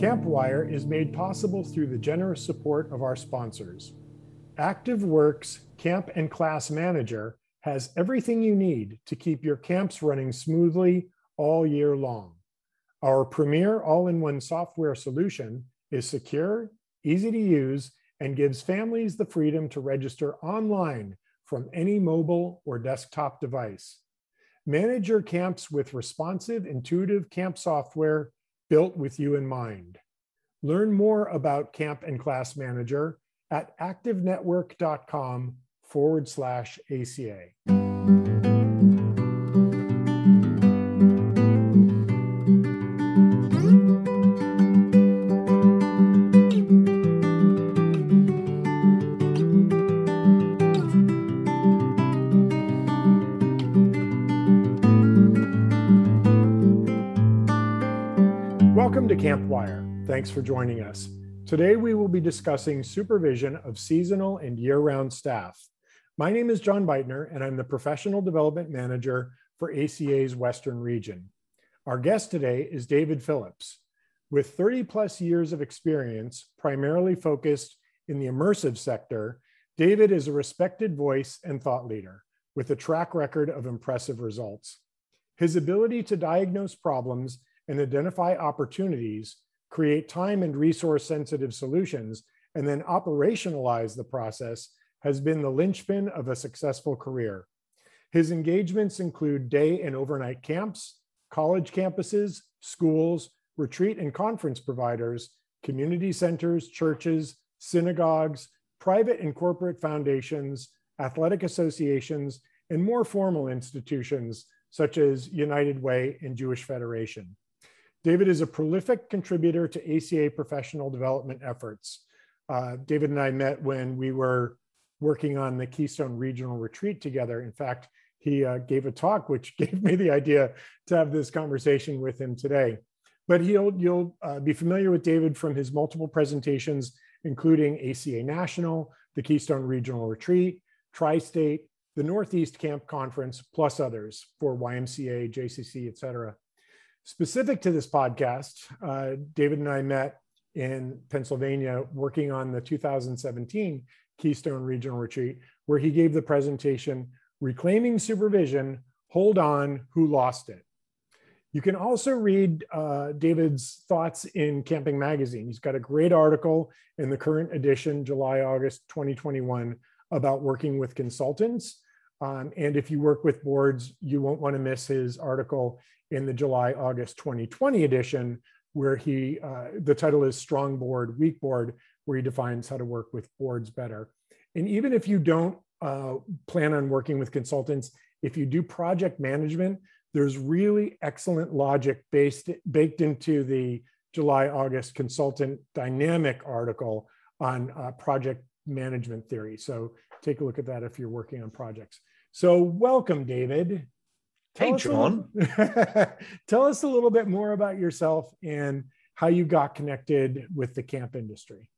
Campwire is made possible through the generous support of our sponsors. ActiveWorks Camp and Class Manager has everything you need to keep your camps running smoothly all year long. Our premier all in one software solution is secure, easy to use, and gives families the freedom to register online from any mobile or desktop device. Manage your camps with responsive, intuitive camp software built with you in mind. Learn more about Camp and Class Manager at activenetwork.com forward slash ACA. Thanks for joining us. Today we will be discussing supervision of seasonal and year-round staff. My name is John Beitner and I'm the Professional Development Manager for ACA's Western Region. Our guest today is David Phillips. With 30 plus years of experience, primarily focused in the immersive sector, David is a respected voice and thought leader with a track record of impressive results. His ability to diagnose problems and identify opportunities, create time and resource sensitive solutions, and then operationalize the process has been the linchpin of a successful career. His engagements include day and overnight camps, college campuses, schools, retreat and conference providers, community centers, churches, synagogues, private and corporate foundations, athletic associations, and more formal institutions such as United Way and Jewish Federation. David is a prolific contributor to ACA professional development efforts. Uh, David and I met when we were working on the Keystone Regional Retreat together. In fact, he uh, gave a talk which gave me the idea to have this conversation with him today. But he'll, you'll uh, be familiar with David from his multiple presentations, including ACA National, the Keystone Regional Retreat, Tri-State, the Northeast Camp Conference, plus others for YMCA, JCC, et cetera. Specific to this podcast, uh, David and I met in Pennsylvania working on the 2017 Keystone Regional Retreat, where he gave the presentation, Reclaiming Supervision, Hold On, Who Lost It? You can also read uh, David's thoughts in Camping Magazine. He's got a great article in the current edition, July, August 2021, about working with consultants. Um, and if you work with boards, you won't want to miss his article in the July, August 2020 edition, where he, uh, the title is Strong Board, Weak Board, where he defines how to work with boards better. And even if you don't uh, plan on working with consultants, if you do project management, there's really excellent logic based baked into the July August consultant dynamic article on uh, project management theory. So take a look at that if you're working on projects. So welcome, David. Tell hey, John. Little, tell us a little bit more about yourself and how you got connected with the camp industry.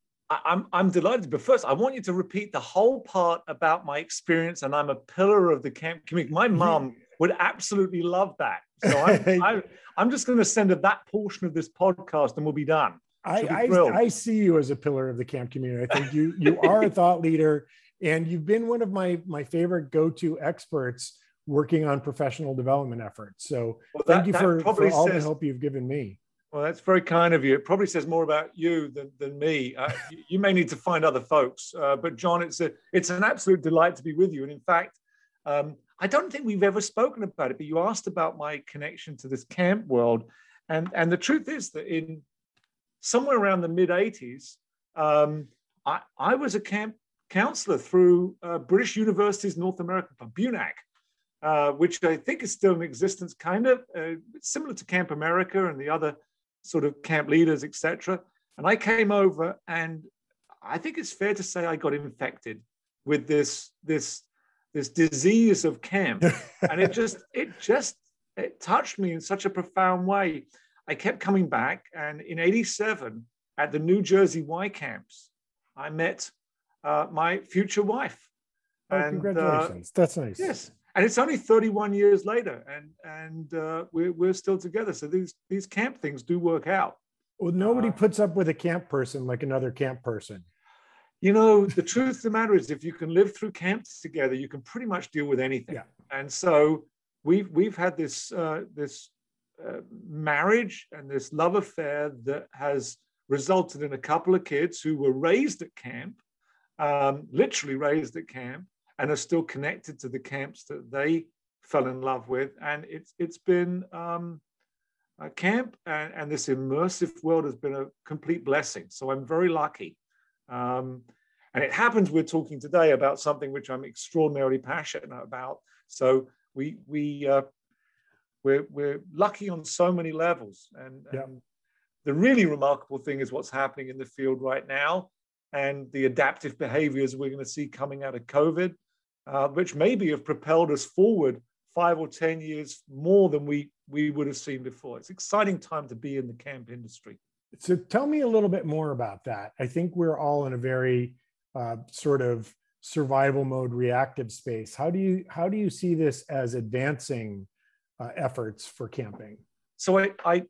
I'm, I'm delighted, but first I want you to repeat the whole part about my experience, and I'm a pillar of the camp community. My mom would absolutely love that. So I'm, I, I'm just going to send her that portion of this podcast, and we'll be done. I, I, I, see you as a pillar of the camp community. I think you you are a thought leader, and you've been one of my my favorite go to experts working on professional development efforts. So well, thank you for, for all says, the help you've given me. Well, that's very kind of you. It probably says more about you than, than me. Uh, you may need to find other folks, uh, but John, it's a it's an absolute delight to be with you. And in fact, um, I don't think we've ever spoken about it, but you asked about my connection to this camp world, and and the truth is that in somewhere around the mid '80s, um, I I was a camp counselor through uh, British University's North American BUNAC, uh, which I think is still in existence, kind of uh, similar to Camp America and the other sort of camp leaders, etc. And I came over, and I think it's fair to say I got infected with this this this disease of camp, and it just it just it touched me in such a profound way. I kept coming back, and in '87 at the New Jersey Y camps, I met uh, my future wife. Oh, and, uh, congratulations! That's nice. Yes, and it's only 31 years later and and uh, we're, we're still together so these these camp things do work out Well, nobody uh, puts up with a camp person like another camp person. You know, the truth of the matter is, if you can live through camps together, you can pretty much deal with anything. Yeah. And so we've we've had this uh, this uh, marriage and this love affair that has resulted in a couple of kids who were raised at camp, um, literally raised at camp, and are still connected to the camps that they fell in love with. And it's it's been um, a camp and, and, this immersive world has been a complete blessing. So I'm very lucky. Um, and it happens we're talking today about something which I'm extraordinarily passionate about. So we we uh, we're we're lucky on so many levels, and, yeah. and the really remarkable thing is what's happening in the field right now, and the adaptive behaviors we're going to see coming out of COVID, uh, which maybe have propelled us forward five or ten years more than we we would have seen before. It's exciting time to be in the camp industry. So tell me a little bit more about that. I think we're all in a very uh, sort of survival mode reactive space how do you how do you see this as advancing uh, efforts for camping so I, I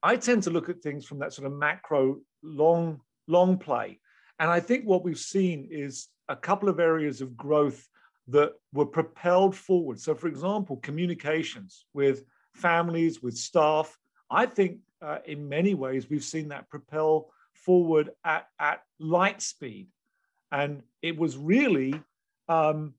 i tend to look at things from that sort of macro long long play and i think what we've seen is a couple of areas of growth that were propelled forward so for example communications with families with staff i think uh, in many ways we've seen that propel forward at, at light speed and it was really um,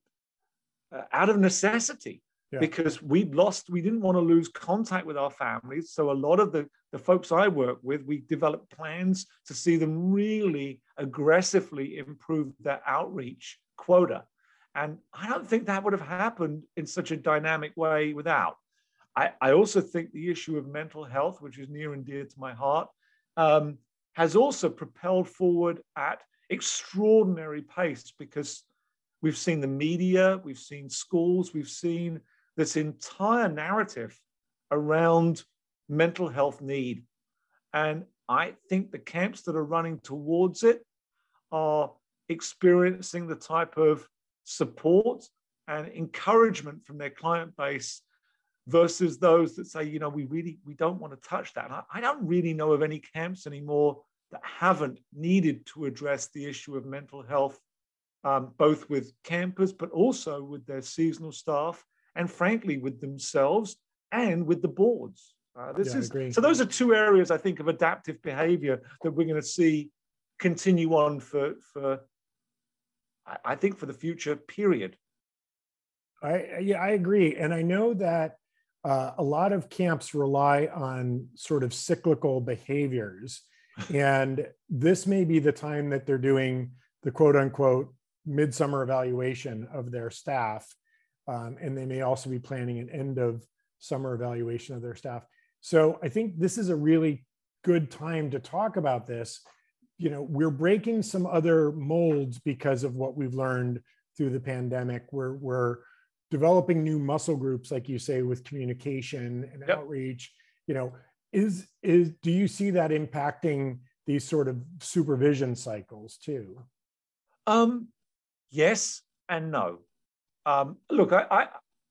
uh, out of necessity yeah. because we lost, we didn't want to lose contact with our families. So a lot of the, the folks I work with, we developed plans to see them really aggressively improve their outreach quota. And I don't think that would have happened in such a dynamic way without. I, I also think the issue of mental health, which is near and dear to my heart, um, has also propelled forward at extraordinary pace because we've seen the media, we've seen schools, we've seen this entire narrative around mental health need. And I think the camps that are running towards it are experiencing the type of support and encouragement from their client base versus those that say, you know, we really we don't want to touch that. I, I don't really know of any camps anymore that haven't needed to address the issue of mental health, um, both with campers, but also with their seasonal staff, and frankly, with themselves and with the boards. Uh, this yeah, is so. Those are two areas I think of adaptive behavior that we're going to see continue on for for I think for the future period. I yeah I agree, and I know that uh, a lot of camps rely on sort of cyclical behaviors and this may be the time that they're doing the quote unquote midsummer evaluation of their staff. Um, and they may also be planning an end of summer evaluation of their staff. So I think this is a really good time to talk about this. You know, we're breaking some other molds because of what we've learned through the pandemic. We're, we're developing new muscle groups, like you say, with communication and yep. outreach. You know, is is do you see that impacting these sort of supervision cycles too um yes and no um look i, I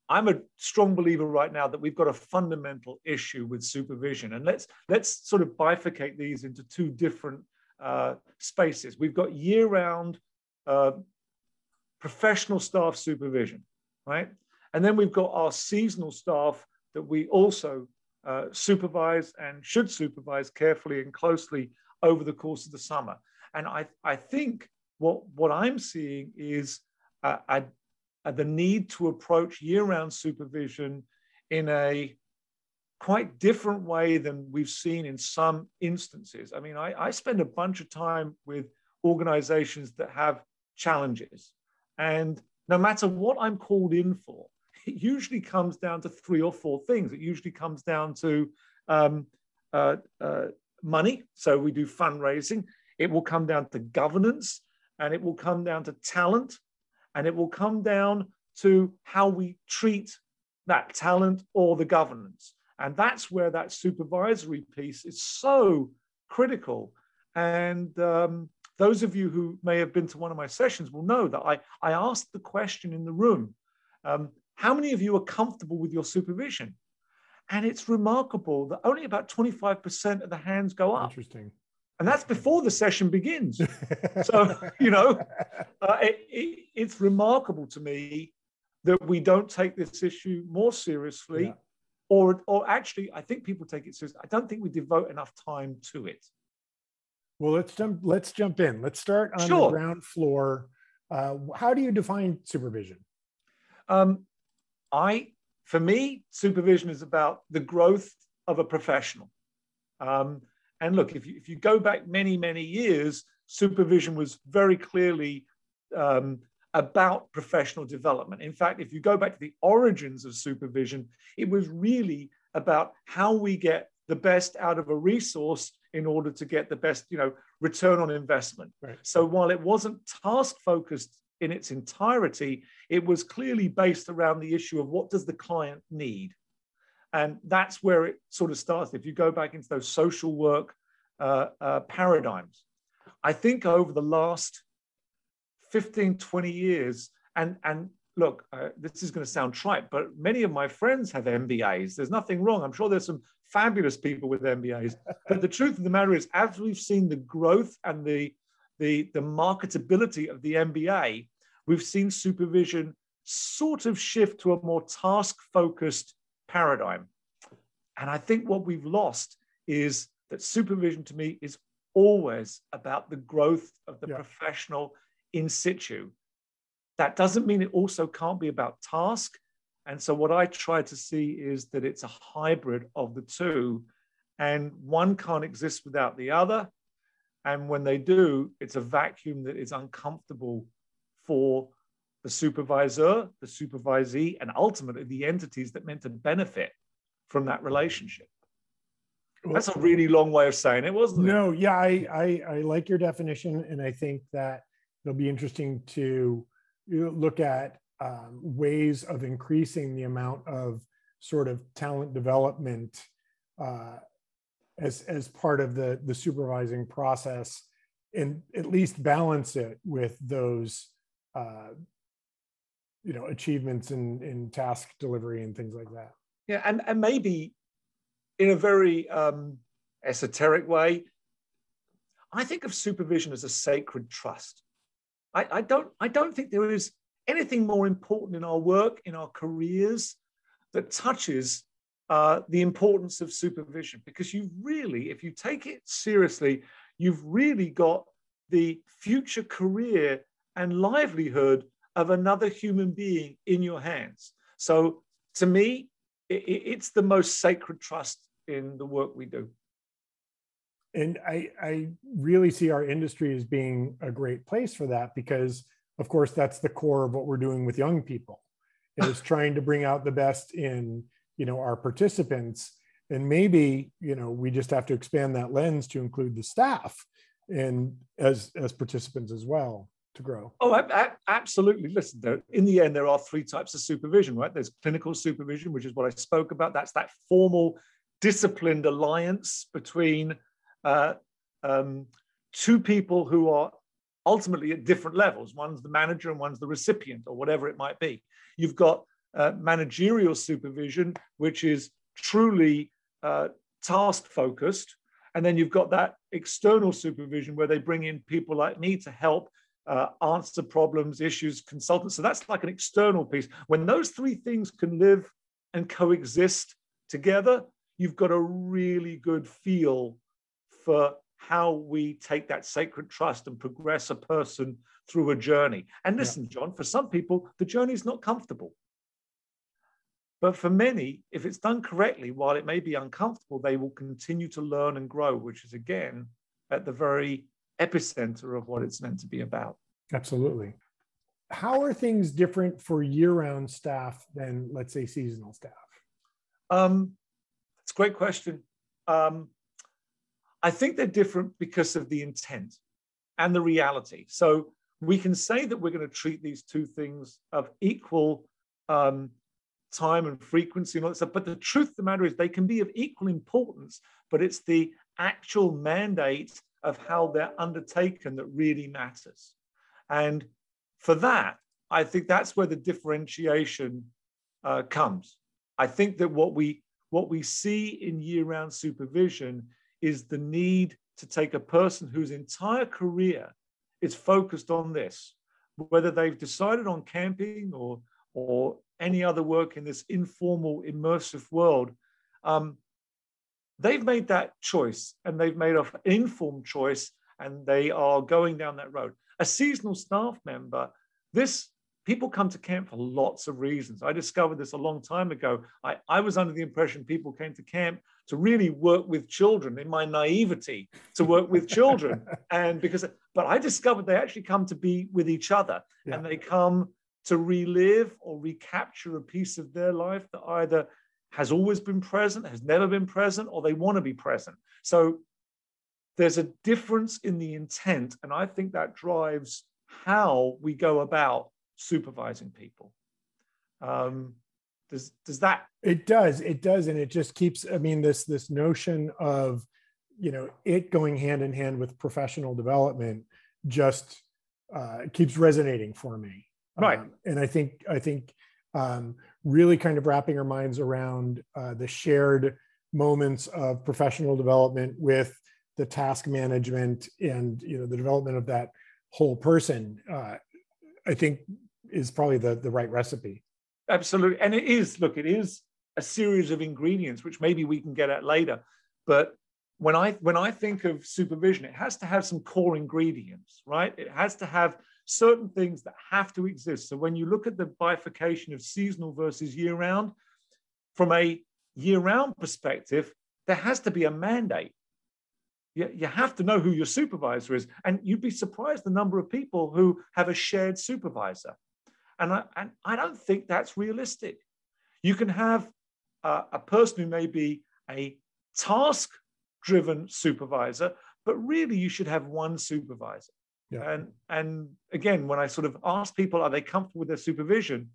i'm a strong believer right now that we've got a fundamental issue with supervision and let's let's sort of bifurcate these into two different uh, spaces we've got year-round uh, professional staff supervision right and then we've got our seasonal staff that we also uh, supervise and should supervise carefully and closely over the course of the summer. And I, I think what, what I'm seeing is uh, a, the need to approach year round supervision in a quite different way than we've seen in some instances. I mean, I, I spend a bunch of time with organizations that have challenges. And no matter what I'm called in for, it usually comes down to three or four things. It usually comes down to um, uh, uh, money. So we do fundraising. It will come down to governance and it will come down to talent and it will come down to how we treat that talent or the governance. And that's where that supervisory piece is so critical. And um, those of you who may have been to one of my sessions will know that I, I asked the question in the room um, how many of you are comfortable with your supervision? And it's remarkable that only about 25% of the hands go up. Interesting. And that's before the session begins. so, you know, uh, it, it, it's remarkable to me that we don't take this issue more seriously. Yeah. Or, or actually, I think people take it seriously. I don't think we devote enough time to it. Well, let's jump. Let's jump in. Let's start on sure. the ground floor. Uh, how do you define supervision? Um, I, for me, supervision is about the growth of a professional. Um, and look, if you, if you go back many, many years, supervision was very clearly um, about professional development. In fact, if you go back to the origins of supervision, it was really about how we get the best out of a resource in order to get the best, you know, return on investment. Right. So while it wasn't task focused in its entirety, it was clearly based around the issue of what does the client need? And that's where it sort of starts. If you go back into those social work uh, uh, paradigms, I think over the last 15, 20 years, and, and look, uh, this is going to sound trite, but many of my friends have MBAs. There's nothing wrong. I'm sure there's some fabulous people with MBAs. but the truth of the matter is, as we've seen the growth and the, the, the marketability of the MBA, we've seen supervision sort of shift to a more task focused paradigm. And I think what we've lost is that supervision to me is always about the growth of the yeah. professional in situ. That doesn't mean it also can't be about task. And so, what I try to see is that it's a hybrid of the two, and one can't exist without the other. And when they do, it's a vacuum that is uncomfortable for the supervisor, the supervisee, and ultimately the entities that meant to benefit from that relationship. That's a really long way of saying it, wasn't it? No, yeah, I, I, I like your definition, and I think that it'll be interesting to look at um, ways of increasing the amount of sort of talent development uh, as as part of the the supervising process, and at least balance it with those uh, you know achievements in in task delivery and things like that. Yeah and and maybe in a very um, esoteric way i think of supervision as a sacred trust I, I don't i don't think there is anything more important in our work in our careers that touches uh, the importance of supervision because you really if you take it seriously you've really got the future career and livelihood of another human being in your hands. So to me, it, it's the most sacred trust in the work we do. And I, I really see our industry as being a great place for that because, of course, that's the core of what we're doing with young people is trying to bring out the best in you know our participants and maybe you know we just have to expand that lens to include the staff and as as participants as well to grow? Oh, I, I, absolutely. Listen, there, in the end, there are three types of supervision, right? There's clinical supervision, which is what I spoke about. That's that formal, disciplined alliance between uh, um, two people who are ultimately at different levels. One's the manager and one's the recipient, or whatever it might be. You've got uh, managerial supervision, which is truly uh, task focused. And then you've got that external supervision where they bring in people like me to help uh, answer problems, issues, consultants. So that's like an external piece. When those three things can live and coexist together, you've got a really good feel for how we take that sacred trust and progress a person through a journey. And listen, yeah. John, for some people, the journey is not comfortable. But for many, if it's done correctly, while it may be uncomfortable, they will continue to learn and grow, which is again at the very epicenter of what it's meant to be about. Absolutely. How are things different for year round staff than, let's say, seasonal staff? Um, it's a great question. Um, I think they're different because of the intent and the reality. So we can say that we're going to treat these two things of equal um, time and frequency and all that stuff. But the truth of the matter is, they can be of equal importance, but it's the actual mandate of how they're undertaken that really matters. And for that, I think that's where the differentiation uh, comes. I think that what we what we see in year-round supervision is the need to take a person whose entire career is focused on this, whether they've decided on camping or, or any other work in this informal, immersive world. Um, they've made that choice and they've made an informed choice and they are going down that road. A seasonal staff member, this people come to camp for lots of reasons. I discovered this a long time ago. I, I was under the impression people came to camp to really work with children in my naivety to work with children. and because, but I discovered they actually come to be with each other yeah. and they come to relive or recapture a piece of their life that either has always been present, has never been present, or they want to be present. So there's a difference in the intent. And I think that drives how we go about supervising people. Um, does does that? It does. It does, and it just keeps. I mean, this this notion of you know it going hand in hand with professional development just uh, keeps resonating for me. Right. Um, and I think I think um, really kind of wrapping our minds around uh, the shared moments of professional development with the task management and you know the development of that whole person uh, i think is probably the the right recipe absolutely and it is look it is a series of ingredients which maybe we can get at later but when i when i think of supervision it has to have some core ingredients right it has to have certain things that have to exist. So when you look at the bifurcation of seasonal versus year round, from a year round perspective, there has to be a mandate. You, you have to know who your supervisor is. And you'd be surprised the number of people who have a shared supervisor. And I, and I don't think that's realistic. You can have uh, a person who may be a task driven supervisor, but really you should have one supervisor. Yeah. And and again, when I sort of ask people, are they comfortable with their supervision?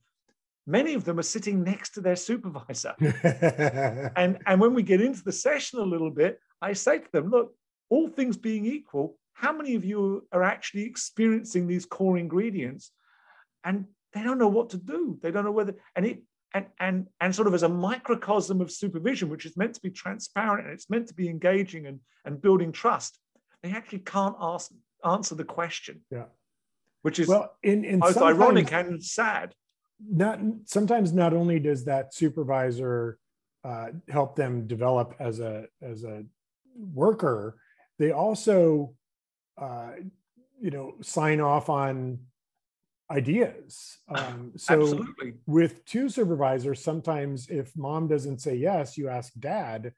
Many of them are sitting next to their supervisor. and, and when we get into the session a little bit, I say to them, look, all things being equal, how many of you are actually experiencing these core ingredients? And they don't know what to do. They don't know whether, and it, and, and, and sort of as a microcosm of supervision, which is meant to be transparent and it's meant to be engaging and, and building trust, they actually can't ask answer the question. Yeah. Which is well, in, in both ironic and sad. Not sometimes not only does that supervisor uh, help them develop as a as a worker, they also uh, you know sign off on ideas. Um, so Absolutely. with two supervisors, sometimes if mom doesn't say yes, you ask dad.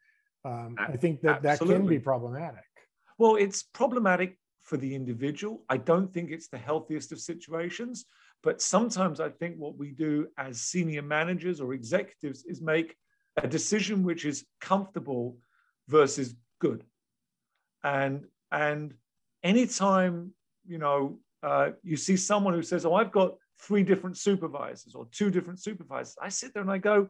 Um, I think that Absolutely. that can be problematic. Well, it's problematic for the individual. I don't think it's the healthiest of situations, but sometimes I think what we do as senior managers or executives is make a decision which is comfortable versus good. And and anytime you know uh, you see someone who says, "Oh, I've got three different supervisors or two different supervisors," I sit there and I go,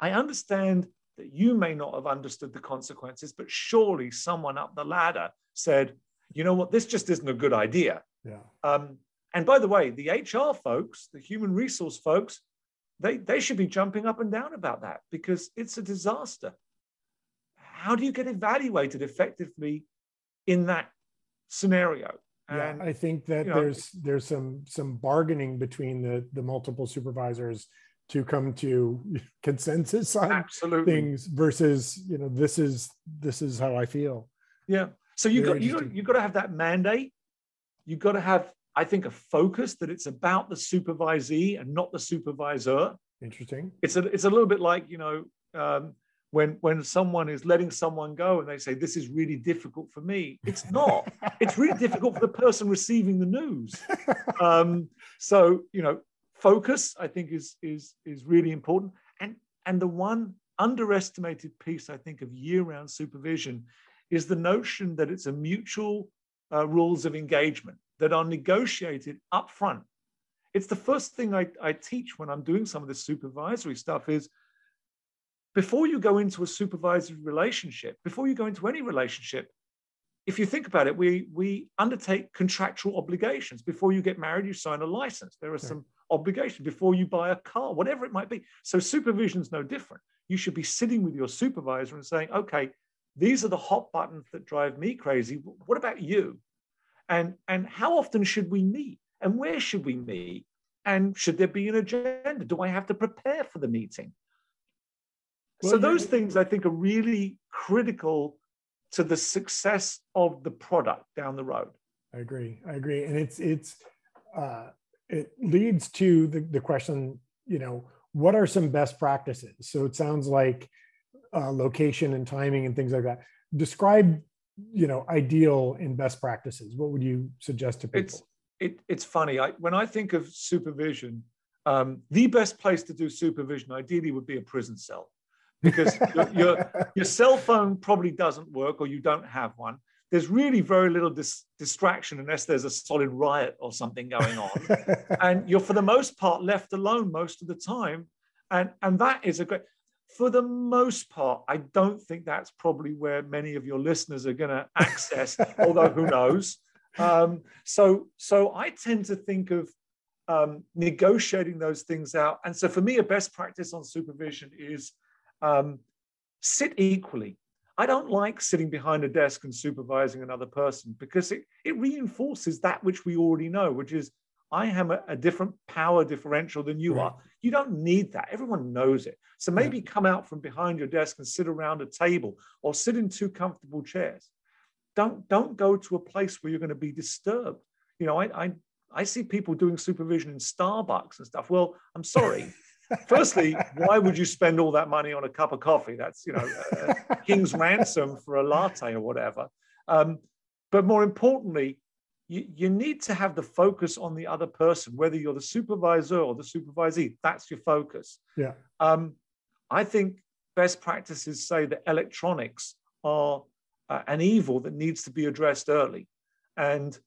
"I understand." That you may not have understood the consequences, but surely someone up the ladder said, you know what, this just isn't a good idea. Yeah. Um, and by the way, the HR folks, the human resource folks, they, they should be jumping up and down about that because it's a disaster. How do you get evaluated effectively in that scenario? Yeah, I think that you know, there's there's some some bargaining between the the multiple supervisors to come to consensus on absolutely. things versus you know this is this is how I feel. Yeah, so you got you got you got to have that mandate. You've got to have, I think, a focus that it's about the supervisee and not the supervisor. Interesting. It's a it's a little bit like you know um, when when someone is letting someone go and they say this is really difficult for me. It's not. it's really difficult for the person receiving the news. Um, so you know, focus I think is is is really important. And and the one underestimated piece I think of year-round supervision is the notion that it's a mutual uh, rules of engagement that are negotiated up front. It's the first thing I, I teach when I'm doing some of this supervisory stuff is before you go into a supervisory relationship, before you go into any relationship, if you think about it, we, we undertake contractual obligations. Before you get married, you sign a license. There are some obligations before you buy a car, whatever it might be. So supervision is no different. You should be sitting with your supervisor and saying, okay, these are the hot buttons that drive me crazy. What about you? And, and how often should we meet? And where should we meet? And should there be an agenda? Do I have to prepare for the meeting? Well, so those things I think are really critical to the success of the product down the road. I agree. I agree. And it's it's uh, it leads to the, the question, you know, what are some best practices? So it sounds like uh, location and timing and things like that. Describe, you know, ideal and best practices. What would you suggest to people? It's, it, it's funny. I, when I think of supervision, um, the best place to do supervision ideally would be a prison cell because your, your, your, cell phone probably doesn't work or you don't have one. There's really very little dis- distraction unless there's a solid riot or something going on. and you're, for the most part, left alone most of the time. And, and that is a great, for the most part, I don't think that's probably where many of your listeners are going to access, although who knows. Um, so, so I tend to think of um, negotiating those things out. And so for me, a best practice on supervision is um, sit equally. I don't like sitting behind a desk and supervising another person because it, it reinforces that which we already know, which is I have a, a different power differential than you right. are. You don't need that. Everyone knows it. So maybe yeah. come out from behind your desk and sit around a table or sit in two comfortable chairs. Don't don't go to a place where you're going to be disturbed. You know, I I, I see people doing supervision in Starbucks and stuff. Well, I'm sorry. Firstly, why would you spend all that money on a cup of coffee? That's you know, king's ransom for a latte or whatever. Um, but more importantly, you, you need to have the focus on the other person, whether you're the supervisor or the supervisee. That's your focus. Yeah. Um, I think best practices say that electronics are uh, an evil that needs to be addressed early. And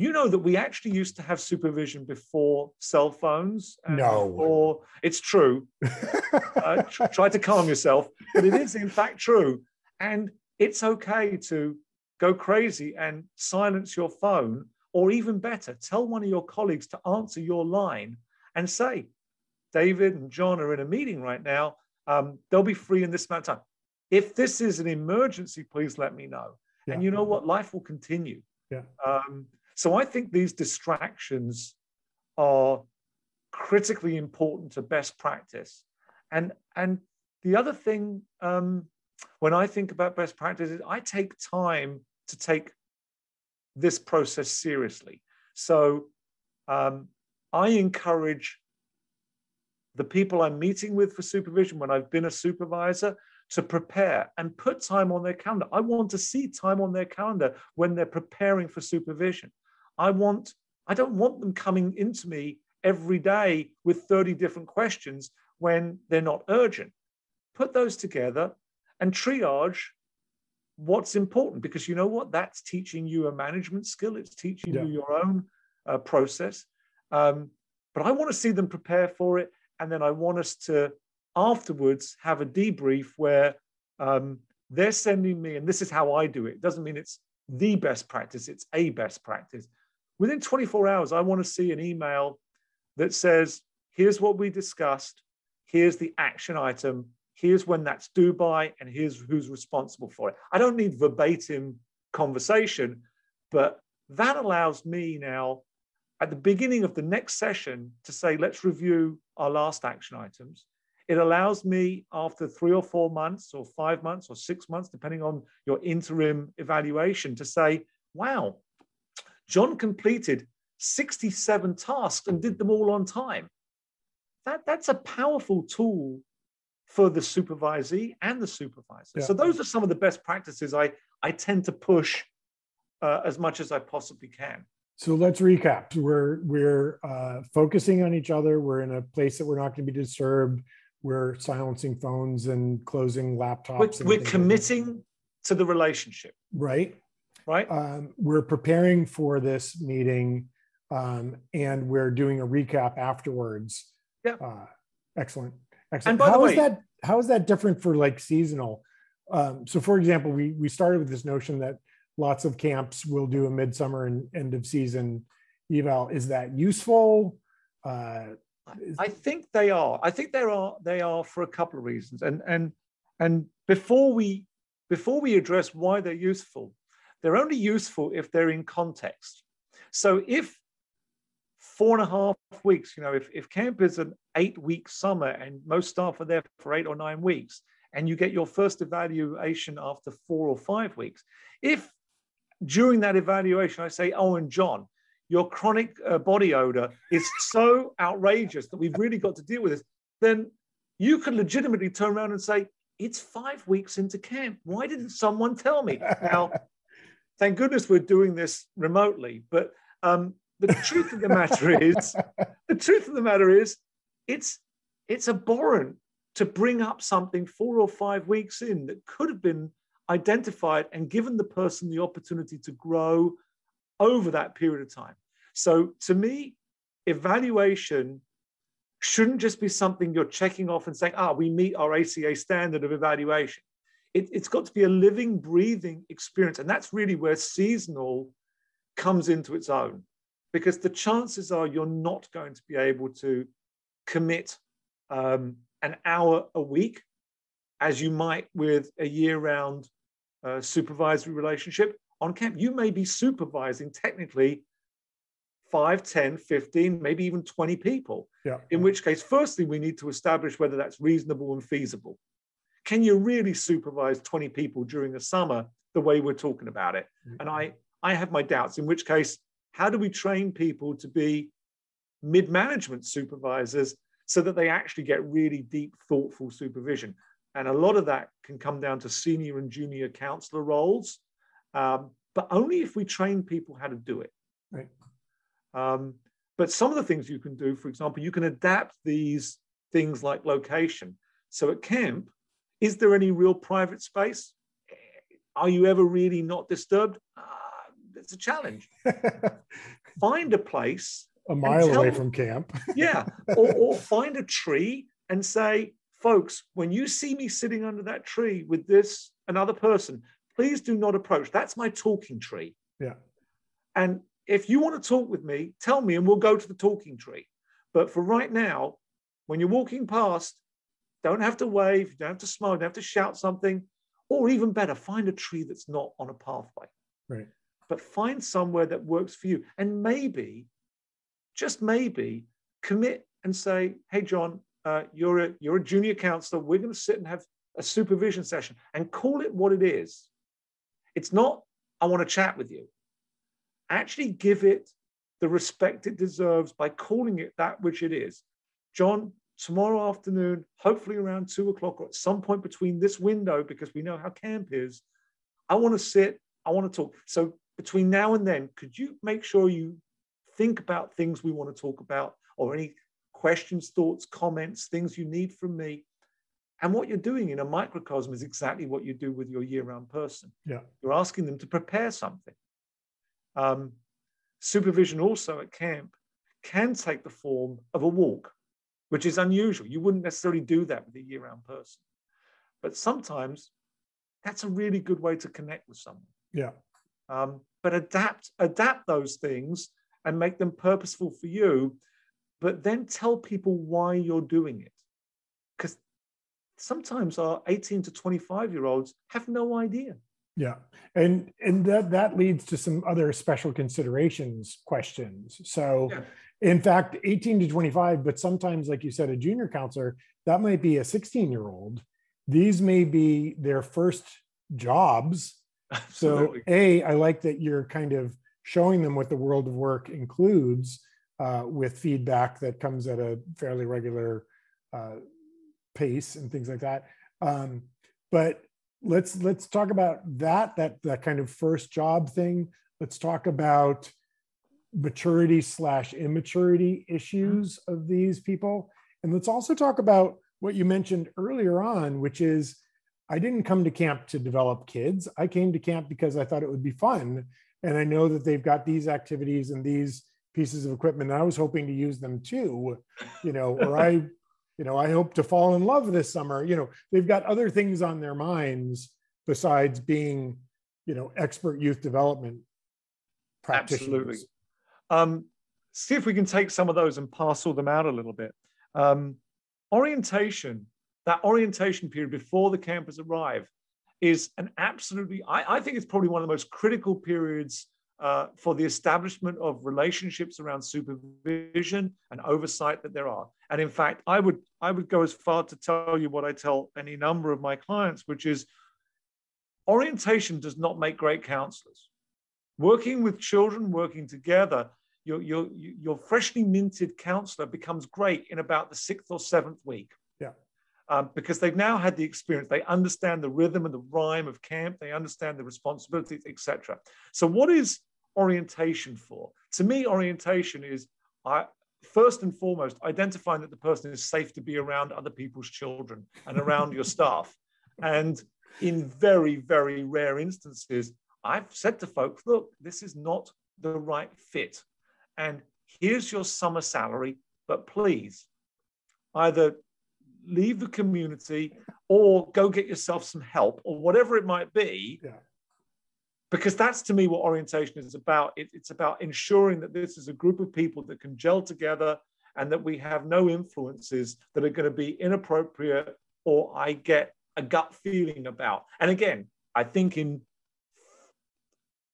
you know that we actually used to have supervision before cell phones. no. Or it's true. uh, try to calm yourself, but it is in fact true. And it's okay to go crazy and silence your phone, or even better, tell one of your colleagues to answer your line and say, David and John are in a meeting right now. Um, they'll be free in this amount of time. If this is an emergency, please let me know. Yeah. And you know what? Life will continue. Yeah. Um, so I think these distractions are critically important to best practice. And and the other thing, um, when I think about best practices, I take time to take this process seriously. So um, I encourage the people I'm meeting with for supervision when I've been a supervisor to prepare and put time on their calendar. I want to see time on their calendar when they're preparing for supervision. I want I don't want them coming into me every day with 30 different questions when they're not urgent. Put those together and triage what's important because you know what that's teaching you a management skill it's teaching yeah. you your own uh, process um, but i want to see them prepare for it and then i want us to afterwards have a debrief where um, they're sending me and this is how i do it. it doesn't mean it's the best practice it's a best practice within 24 hours i want to see an email that says here's what we discussed here's the action item here's when that's due by, and here's who's responsible for it. I don't need verbatim conversation, but that allows me now at the beginning of the next session to say, let's review our last action items. It allows me after three or four months or five months or six months, depending on your interim evaluation, to say, wow, John completed 67 tasks and did them all on time. That, that's a powerful tool for the supervisee and the supervisor. Yeah. So those are some of the best practices I, I tend to push uh, as much as I possibly can. So let's recap. We're we're uh, focusing on each other. We're in a place that we're not going to be disturbed. We're silencing phones and closing laptops. We're, we're committing like to the relationship. Right. Right. Um, we're preparing for this meeting, um, and we're doing a recap afterwards. Yeah. Uh, excellent. Excellent. And by how the way, is that how is that different for like seasonal? Um, so, for example, we we started with this notion that lots of camps will do a midsummer and end of season eval. Is that useful? Uh, I think they are. I think there are they are for a couple of reasons. And and and before we before we address why they're useful, they're only useful if they're in context. So if four and a half weeks, you know, if, if camp is an eight week summer and most staff are there for eight or nine weeks, and you get your first evaluation after four or five weeks, if during that evaluation I say, oh, and John, your chronic uh, body odor is so outrageous that we've really got to deal with this, then you could legitimately turn around and say, it's five weeks into camp. Why didn't someone tell me? Now, thank goodness we're doing this remotely. But um, the truth of the matter is, the truth of the matter is, it's it's abhorrent to bring up something four or five weeks in that could have been identified and given the person the opportunity to grow over that period of time. So to me, evaluation shouldn't just be something you're checking off and saying, ah, we meet our ACA standard of evaluation. It, it's got to be a living, breathing experience. And that's really where seasonal comes into its own, because the chances are you're not going to be able to commit um, an hour a week as you might with a year round uh, supervisory relationship on camp. You may be supervising technically 5, 10, 15, maybe even 20 people. Yeah. In which case, firstly, we need to establish whether that's reasonable and feasible. Can you really supervise 20 people during the summer the way we're talking about it? Mm-hmm. And I, I have my doubts, in which case, how do we train people to be mid management supervisors so that they actually get really deep, thoughtful supervision? And a lot of that can come down to senior and junior counselor roles, um, but only if we train people how to do it. Right. Um, but some of the things you can do, for example, you can adapt these things like location. So at camp, is there any real private space? Are you ever really not disturbed? Uh, it's a challenge. find a place. A mile away from camp. yeah. Or, or find a tree and say, folks, when you see me sitting under that tree with this another person, please do not approach. That's my talking tree. Yeah. And if you want to talk with me, tell me and we'll go to the talking tree. But for right now, when you're walking past, don't have to wave, you don't have to smile, you don't have to shout something, or even better, find a tree that's not on a pathway. Right. But find somewhere that works for you. And maybe, just maybe, commit and say, hey, John, uh, you're, a, you're a junior counselor. We're going to sit and have a supervision session and call it what it is. It's not, I want to chat with you actually give it the respect it deserves by calling it that which it is. John, tomorrow afternoon, hopefully around two o'clock or at some point between this window, because we know how camp is, I want to sit, I want to talk. So between now and then, could you make sure you think about things we want to talk about or any questions, thoughts, comments, things you need from me? And what you're doing in a microcosm is exactly what you do with your year round person. Yeah. You're asking them to prepare something. Um, supervision also at camp can take the form of a walk, which is unusual. You wouldn't necessarily do that with a year round person. But sometimes that's a really good way to connect with someone. Yeah. Um, but adapt, adapt those things and make them purposeful for you, but then tell people why you're doing it. Because sometimes our 18 to 25 year olds have no idea. Yeah. And and that that leads to some other special considerations questions. So yeah. in fact, 18 to 25, but sometimes, like you said, a junior counselor, that might be a 16 year old. These may be their first jobs. Absolutely. So, A, I like that you're kind of showing them what the world of work includes uh, with feedback that comes at a fairly regular uh, pace and things like that. Um, but let's let's talk about that that that kind of first job thing. Let's talk about maturity slash immaturity mm-hmm. issues of these people. And let's also talk about what you mentioned earlier on which is i didn't come to camp to develop kids. I came to camp because i thought it would be fun. And i know that they've got these activities and these pieces of equipment and i was hoping to use them too you know or i you know, I hope to fall in love this summer. You know, they've got other things on their minds besides being, you know, expert youth development practitioners. Absolutely. Um, see if we can take some of those and parcel them out a little bit. Um, orientation, that orientation period before the campers arrive, is an absolutely, I, I think it's probably one of the most critical periods uh, for the establishment of relationships around supervision and oversight that there are. And in fact, I would I would go as far to tell you what I tell any number of my clients, which is orientation does not make great counselors. Working with children, working together, your, your, your freshly minted counselor becomes great in about the sixth or seventh week. Yeah. Um, because they've now had the experience. They understand the rhythm and the rhyme of camp. They understand the responsibilities, etc. So, what is orientation for? To me, orientation is I, first and foremost identifying that the person is safe to be around other people's children and around your staff. And in very, very rare instances, I've said to folks, look, this is not the right fit. And here's your summer salary, but please either leave the community or go get yourself some help or whatever it might be yeah because that's to me what orientation is about. It, it's about ensuring that this is a group of people that can gel together and that we have no influences that are going to be inappropriate or I get a gut feeling about. And again, I think in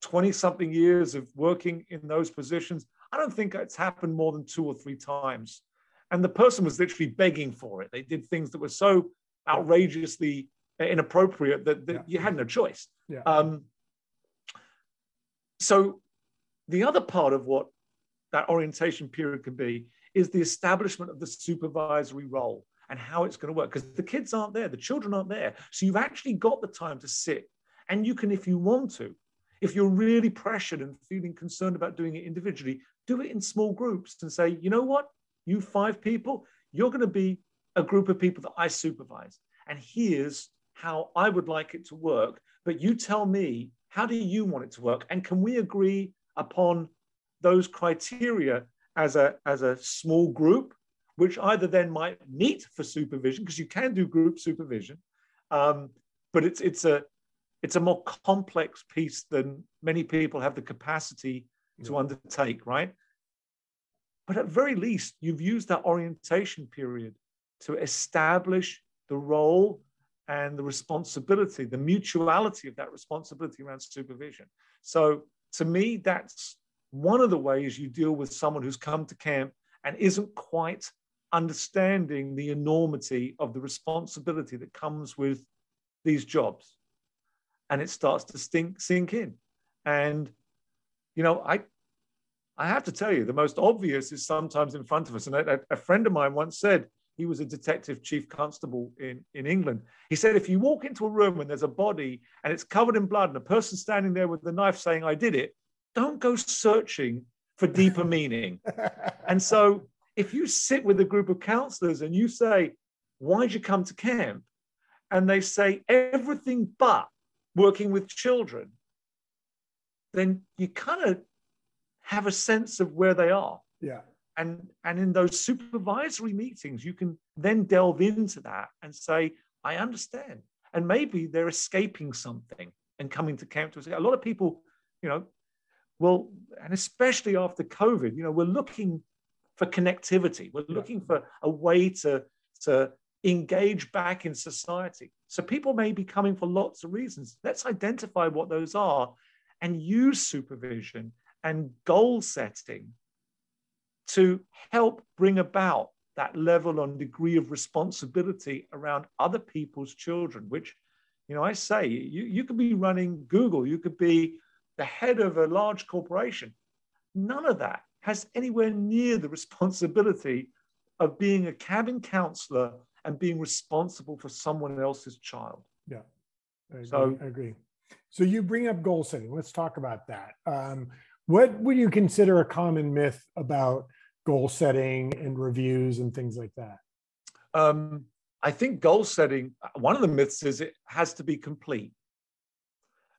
20 something years of working in those positions, I don't think it's happened more than two or three times. And the person was literally begging for it. They did things that were so outrageously inappropriate that, that yeah. you had no choice. Yeah. Um, so the other part of what that orientation period can be is the establishment of the supervisory role and how it's going to work because the kids aren't there the children aren't there. So you've actually got the time to sit and you can if you want to if you're really pressured and feeling concerned about doing it individually do it in small groups and say you know what? You five people you're going to be a group of people that i supervise. And here's how i would like it to work but you tell me how do you want it to work? And can we agree upon those criteria as a, as a small group, which either then might meet for supervision, because you can do group supervision, um, but it's, it's, a, it's a more complex piece than many people have the capacity to yeah. undertake, right? But at very least, you've used that orientation period to establish the role and the responsibility, the mutuality of that responsibility around supervision. So to me, that's one of the ways you deal with someone who's come to camp and isn't quite understanding the enormity of the responsibility that comes with these jobs. And it starts to stink, sink in. And, you know, I, I have to tell you, the most obvious is sometimes in front of us. And a, a friend of mine once said, he was a detective chief constable in, in England. He said, if you walk into a room and there's a body and it's covered in blood and a person standing there with a knife saying, I did it, don't go searching for deeper meaning. and so if you sit with a group of counselors and you say, why'd you come to camp? And they say everything but working with children, then you kind of have a sense of where they are. Yeah and and in those supervisory meetings you can then delve into that and say i understand. And maybe they're escaping something and coming to camp to us a lot of people you know well and especially after covid you know we're looking for connectivity. We're looking for a way to to engage back in society. So people may be coming for lots of reasons. Let's identify what those are and use supervision and goal setting to help bring about that level and degree of responsibility around other people's children, which, you know, I say you, you could be running Google, you could be the head of a large corporation. None of that has anywhere near the responsibility of being a cabin counselor and being responsible for someone else's child. Yeah, I agree. So, I agree. So you bring up goal setting. Let's talk about that. Um, what would you consider a common myth about goal setting and reviews and things like that? Um, I think goal setting, one of the myths is it has to be complete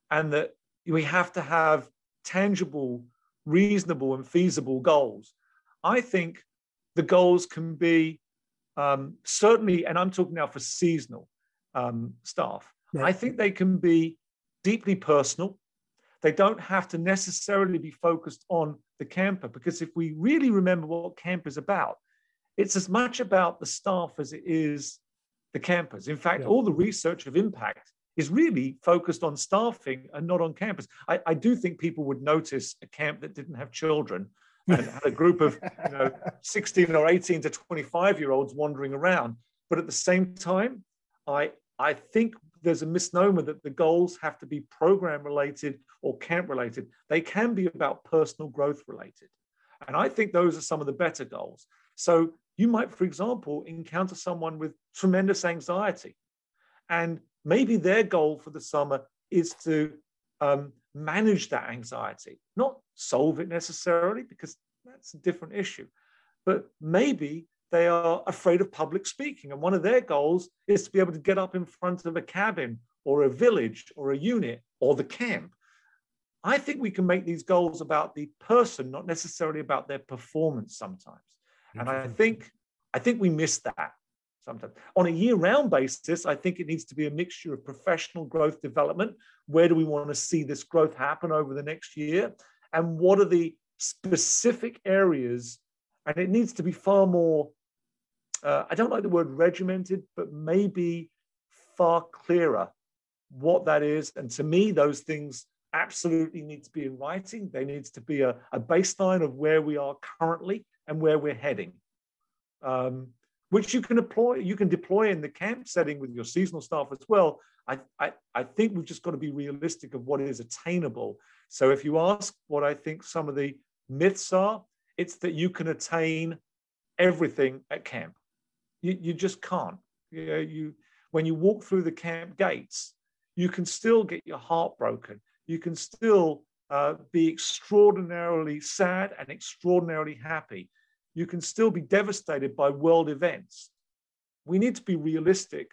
and that we have to have tangible, reasonable, and feasible goals. I think the goals can be um, certainly, and I'm talking now for seasonal um, staff. I think they can be deeply personal. They don't have to necessarily be focused on the camper, because if we really remember what camp is about, it's as much about the staff as it is the campers. In fact, yeah. all the research of impact is really focused on staffing and not on campus. I, I do think people would notice a camp that didn't have children and had a group of you know 16 or 18 to 25 year olds wandering around. But at the same time, I I think there's a misnomer that the goals have to be program related or camp related. They can be about personal growth related. And I think those are some of the better goals. So you might, for example, encounter someone with tremendous anxiety. And maybe their goal for the summer is to um, manage that anxiety, not solve it necessarily, because that's a different issue. But maybe they are afraid of public speaking. And one of their goals is to be able to get up in front of a cabin or a village or a unit or the camp. I think we can make these goals about the person, not necessarily about their performance sometimes. And I think I think we miss that sometimes. On a year-round basis, I think it needs to be a mixture of professional growth development. Where do we want to see this growth happen over the next year? And what are the specific areas? And it needs to be far more, uh, I don't like the word regimented, but maybe far clearer what that is. And to me, those things absolutely need to be in writing. There needs to be a, a baseline of where we are currently and where we're heading. Um, which you can deploy, you can deploy in the camp setting with your seasonal staff as well. I, I, I think we've just got to be realistic of what is attainable. So if you ask what I think some of the myths are, it's that you can attain everything at camp. You, you just can't. You, know, you when you walk through the camp gates, you can still get your heart broken. You can still uh, be extraordinarily sad and extraordinarily happy you can still be devastated by world events. We need to be realistic,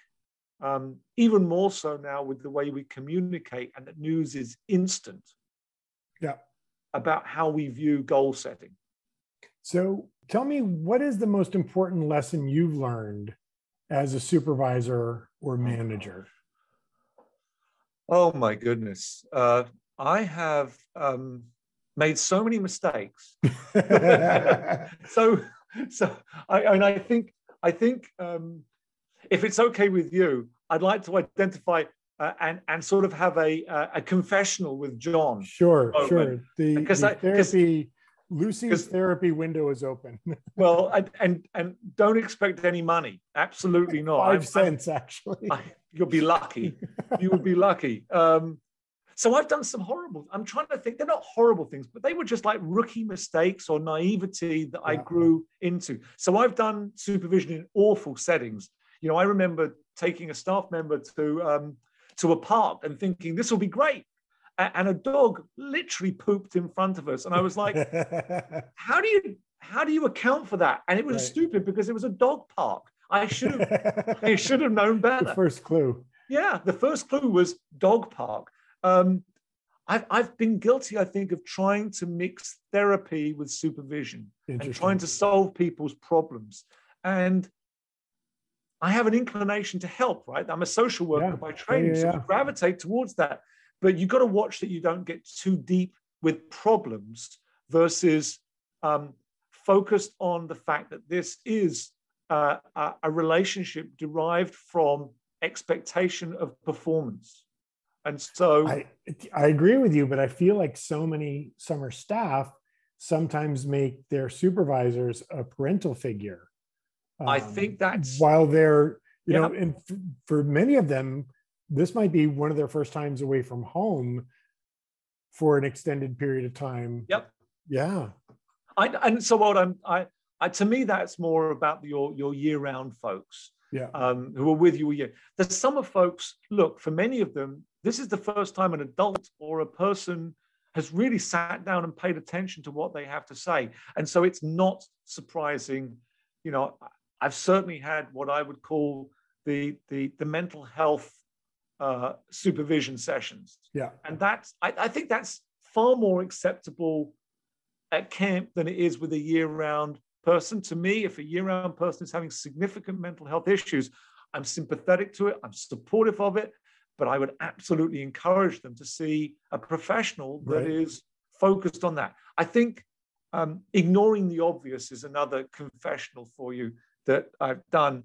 um, even more so now with the way we communicate and that news is instant. Yeah. About how we view goal setting. So tell me, what is the most important lesson you've learned as a supervisor or manager? Oh my goodness. Uh, I have um, made so many mistakes. so, so I, and I think I think um, if it's okay with you, I'd like to identify uh, and and sort of have a uh, a confessional with John. Sure, moment. sure. The, because the I, therapy. Lucy's therapy window is open. well, and, and and don't expect any money. Absolutely not. 5 I'm, cents, I'm, actually. I, you'll be lucky. you will be lucky. Um, so I've done some horrible, I'm trying to think, they're not horrible things, but they were just like rookie mistakes or naivety that I grew into. So I've done supervision in awful settings. You know, I remember taking a staff member to um, to a park and thinking this will be great. And a dog literally pooped in front of us. And I was like, how do you how do you account for that? And it was right. stupid because it was a dog park. I should have I should have known better. The first clue. Yeah, the first clue was dog park. Um, I've, I've been guilty, I think, of trying to mix therapy with supervision and trying to solve people's problems. And I have an inclination to help, right? I'm a social worker yeah. by training, yeah, yeah, so I gravitate towards that. But you've got to watch that you don't get too deep with problems versus um, focused on the fact that this is uh, a, a relationship derived from expectation of performance. And so I, I agree with you, but I feel like so many summer staff sometimes make their supervisors a parental figure. Um, I think that's while they're, you yeah. know, and f- for many of them, this might be one of their first times away from home for an extended period of time. Yep. Yeah. I, and so what I'm, I, I, to me, that's more about your, your year round folks. Yeah. Um, who are with you a year. The summer folks, look, for many of them, this is the first time an adult or a person has really sat down and paid attention to what they have to say. And so it's not surprising. You know, I've certainly had what I would call the the, the mental health uh, supervision sessions. Yeah. And that's I, I think that's far more acceptable at camp than it is with a year-round person. To me, if a year-round person is having significant mental health issues, I'm sympathetic to it. I'm supportive of it but I would absolutely encourage them to see a professional that right. is focused on that. I think um, ignoring the obvious is another confessional for you that I've done.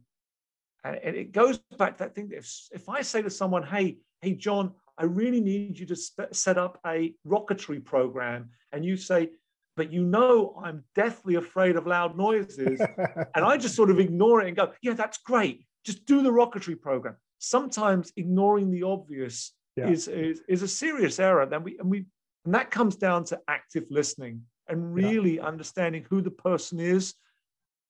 And it goes back to that thing. If, if I say to someone, hey, hey, John, I really need you to set up a rocketry program. And you say, but you know I'm deathly afraid of loud noises. and I just sort of ignore it and go, yeah, that's great. Just do the rocketry program. Sometimes ignoring the obvious yeah. is, is, is a serious error. Then we and we and that comes down to active listening and really yeah. understanding who the person is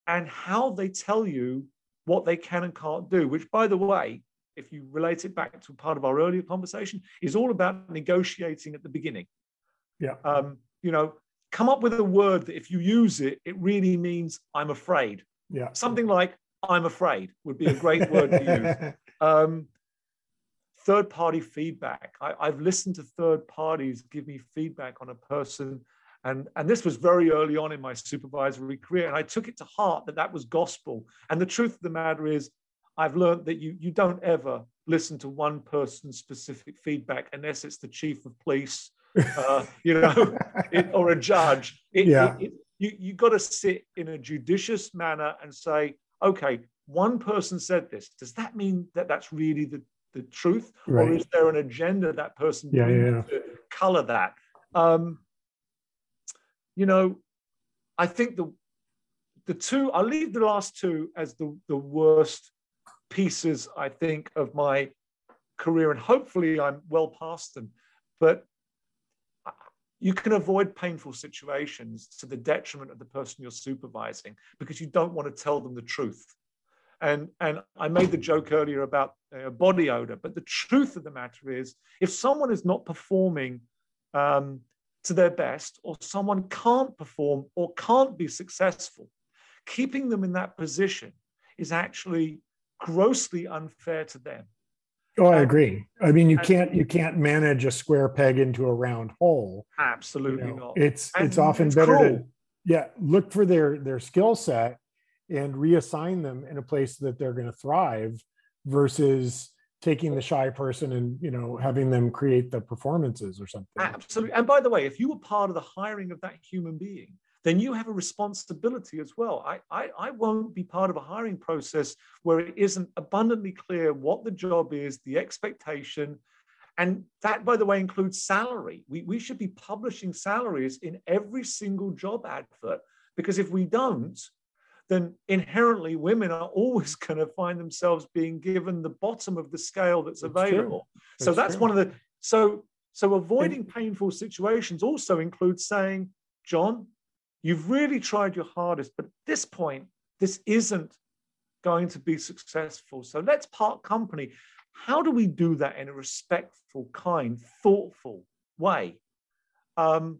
and how they tell you what they can and can't do, which by the way, if you relate it back to part of our earlier conversation, is all about negotiating at the beginning. Yeah. Um, you know, come up with a word that if you use it, it really means I'm afraid. Yeah. Something like I'm afraid would be a great word to use. Um, third party feedback. I, I've listened to third parties give me feedback on a person. And, and this was very early on in my supervisory career. And I took it to heart that that was gospel. And the truth of the matter is, I've learned that you, you don't ever listen to one person's specific feedback unless it's the chief of police uh, you know, it, or a judge. It, yeah. It, you you got to sit in a judicious manner and say, okay, one person said this. Does that mean that that's really the, the truth, right. or is there an agenda that person yeah, yeah. to color that? Um, you know, I think the the two. I'll leave the last two as the the worst pieces. I think of my career, and hopefully I'm well past them. But you can avoid painful situations to the detriment of the person you're supervising because you don't want to tell them the truth. And, and I made the joke earlier about uh, body odor, but the truth of the matter is if someone is not performing um, to their best, or someone can't perform or can't be successful, keeping them in that position is actually grossly unfair to them. Oh, I agree. I mean, you can't you can't manage a square peg into a round hole. Absolutely you know, not. It's and it's often it's better cruel. to yeah look for their their skill set and reassign them in a place that they're going to thrive versus taking the shy person and you know having them create the performances or something absolutely and by the way if you were part of the hiring of that human being then you have a responsibility as well. I, I, I won't be part of a hiring process where it isn't abundantly clear what the job is, the expectation, and that, by the way, includes salary. We, we should be publishing salaries in every single job advert because if we don't, then inherently women are always going to find themselves being given the bottom of the scale that's, that's available. That's so that's true. one of the so so avoiding painful situations also includes saying, John, You've really tried your hardest, but at this point, this isn't going to be successful. So let's part company. How do we do that in a respectful, kind, thoughtful way? Um,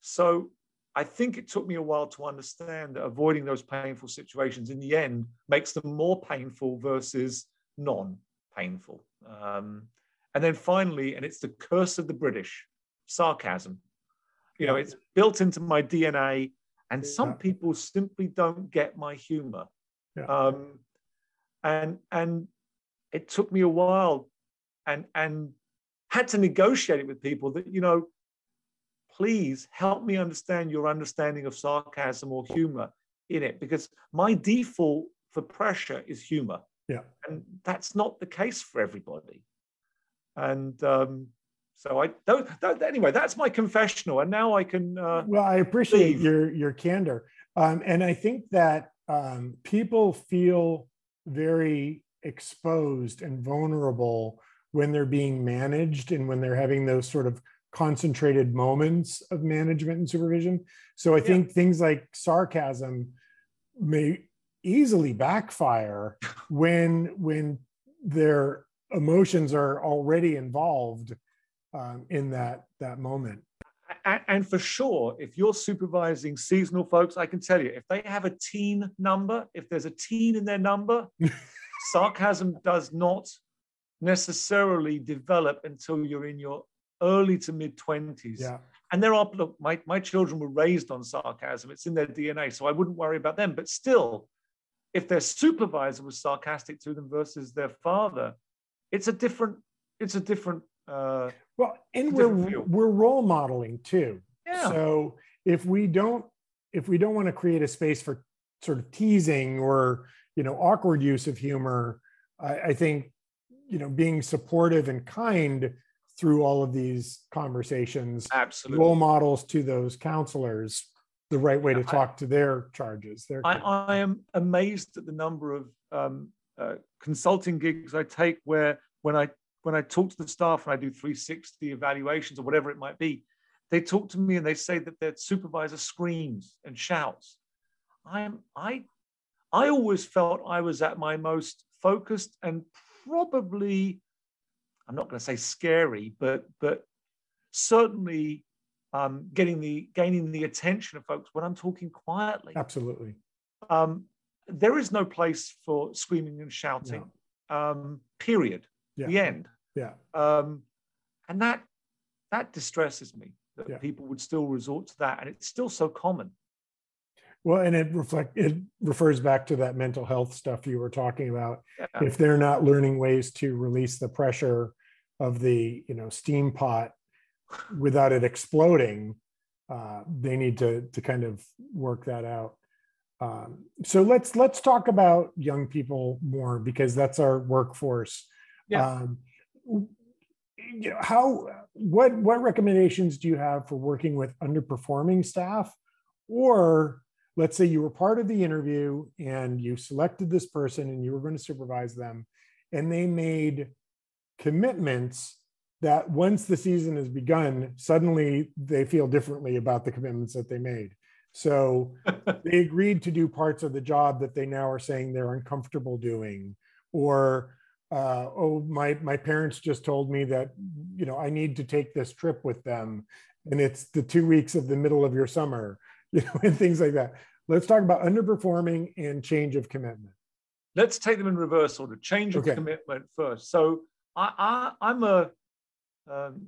so I think it took me a while to understand that avoiding those painful situations in the end makes them more painful versus non painful. Um, and then finally, and it's the curse of the British sarcasm you know it's built into my dna and some people simply don't get my humor yeah. um, and and it took me a while and and had to negotiate it with people that you know please help me understand your understanding of sarcasm or humor in it because my default for pressure is humor yeah and that's not the case for everybody and um, so I don't, don't, anyway. That's my confessional, and now I can. Uh, well, I appreciate leave. your your candor, um, and I think that um, people feel very exposed and vulnerable when they're being managed and when they're having those sort of concentrated moments of management and supervision. So I think yeah. things like sarcasm may easily backfire when when their emotions are already involved um, in that that moment. And for sure, if you're supervising seasonal folks, I can tell you, if they have a teen number, if there's a teen in their number, sarcasm does not necessarily develop until you're in your early to mid 20s. Yeah. And there are, look, my, my children were raised on sarcasm, it's in their DNA, so I wouldn't worry about them. But still, if their supervisor was sarcastic to them versus their father, it's a different, it's a different uh, well, and we're we're role modeling too. Yeah. So if we don't if we don't want to create a space for sort of teasing or you know awkward use of humor, I, I think you know being supportive and kind through all of these conversations absolutely. role models to those counselors the right way to talk to their charges their I, I, am amazed at the number of um, uh, consulting gigs i take where when i when i talk to the staff and i do 360 evaluations or whatever it might be they talk to me and they say that their supervisor screams and shouts. I'm i i always felt i was at my most focused and probably I'm not going to say scary, but but certainly um, getting the gaining the attention of folks when I'm talking quietly. Absolutely. Um, there is no place for screaming and shouting. No. Um, period. Yeah. The end. Yeah. Um, and that that distresses me that yeah. people would still resort to that, and it's still so common. Well, and it reflect it refers back to that mental health stuff you were talking about. Yeah. If they're not learning ways to release the pressure of the you know steam pot without it exploding, uh, they need to to kind of work that out. Um, so let's let's talk about young people more because that's our workforce. Yeah. Um, you know, how what what recommendations do you have for working with underperforming staff or let's say you were part of the interview and you selected this person and you were going to supervise them and they made commitments that once the season has begun suddenly they feel differently about the commitments that they made. So they agreed to do parts of the job that they now are saying they're uncomfortable doing or uh, oh my my parents just told me that you know i need to take this trip with them and it's the two weeks of the middle of your summer you know, and things like that. Let's talk about underperforming and change of commitment. Let's take them in reverse order. Change of okay. commitment first. So I, I am a um,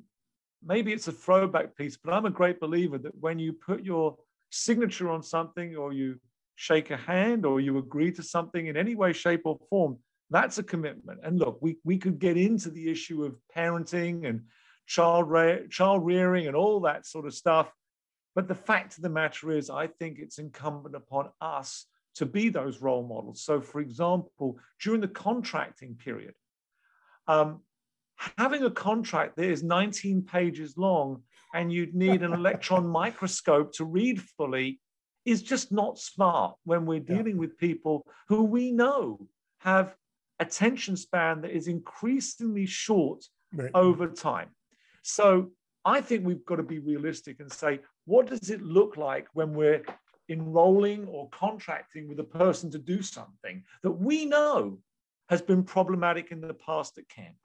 maybe it's a throwback piece, but I'm a great believer that when you put your signature on something or you shake a hand or you agree to something in any way, shape, or form, that's a commitment. And look, we, we could get into the issue of parenting and child, re- child rearing and all that sort of stuff. But the fact of the matter is, I think it's incumbent upon us to be those role models. So, for example, during the contracting period, um, having a contract that is 19 pages long and you'd need an electron microscope to read fully is just not smart when we're dealing yeah. with people who we know have attention span that is increasingly short right. over time. So I think we've got to be realistic and say, what does it look like when we're enrolling or contracting with a person to do something that we know has been problematic in the past at camp?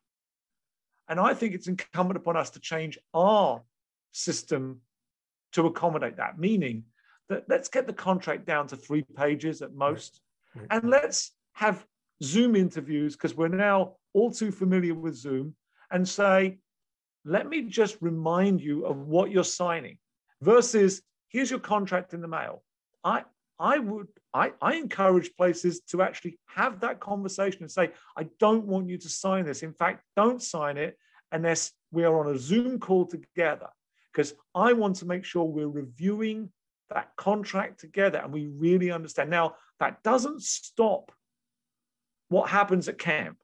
And I think it's incumbent upon us to change our system to accommodate that, meaning that let's get the contract down to three pages at most, and let's have Zoom interviews because we're now all too familiar with Zoom and say, let me just remind you of what you're signing versus here's your contract in the mail. I I would I, I encourage places to actually have that conversation and say, I don't want you to sign this. In fact, don't sign it unless we are on a Zoom call together. Because I want to make sure we're reviewing that contract together and we really understand. Now, that doesn't stop what happens at camp.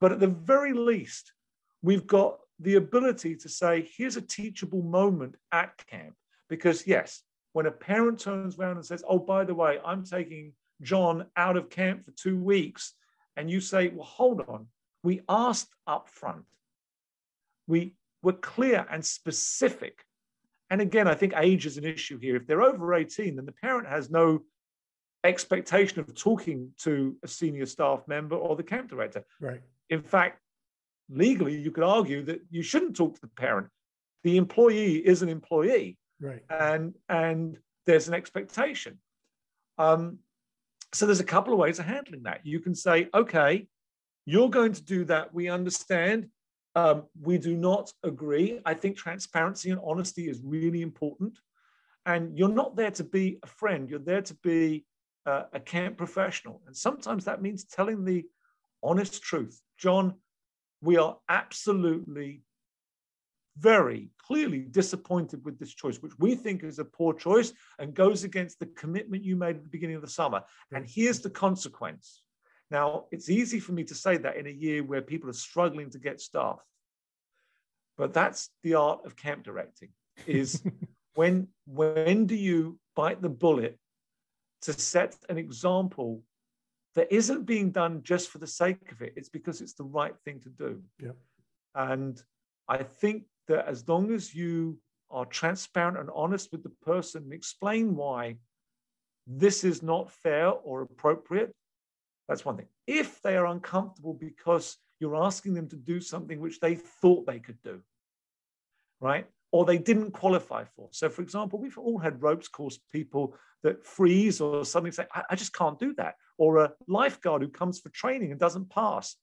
But at the very least, we've got the ability to say, here's a teachable moment at camp. Because, yes, when a parent turns around and says, oh, by the way, I'm taking John out of camp for two weeks, and you say, well, hold on, we asked up front. We were clear and specific. And again, I think age is an issue here. If they're over 18, then the parent has no expectation of talking to a senior staff member or the camp director. Right. In fact, legally, you could argue that you shouldn't talk to the parent. The employee is an employee, right? And and there's an expectation. Um, so there's a couple of ways of handling that. You can say, okay, you're going to do that. We understand. Um, we do not agree. I think transparency and honesty is really important. And you're not there to be a friend. You're there to be uh, a camp professional. And sometimes that means telling the honest truth. John, we are absolutely very clearly disappointed with this choice, which we think is a poor choice and goes against the commitment you made at the beginning of the summer. And here's the consequence. Now, it's easy for me to say that in a year where people are struggling to get staff. But that's the art of camp directing is when when do you bite the bullet to set an example that isn't being done just for the sake of it it's because it's the right thing to do. Yeah. and i think that as long as you are transparent and honest with the person and explain why this is not fair or appropriate that's one thing. If they are uncomfortable because you're asking them to do something which they thought they could do right or they didn't qualify for. So, for example, we've all had ropes course people that freeze or suddenly say, I, I, just can't do that. Or a lifeguard who comes for training and doesn't pass.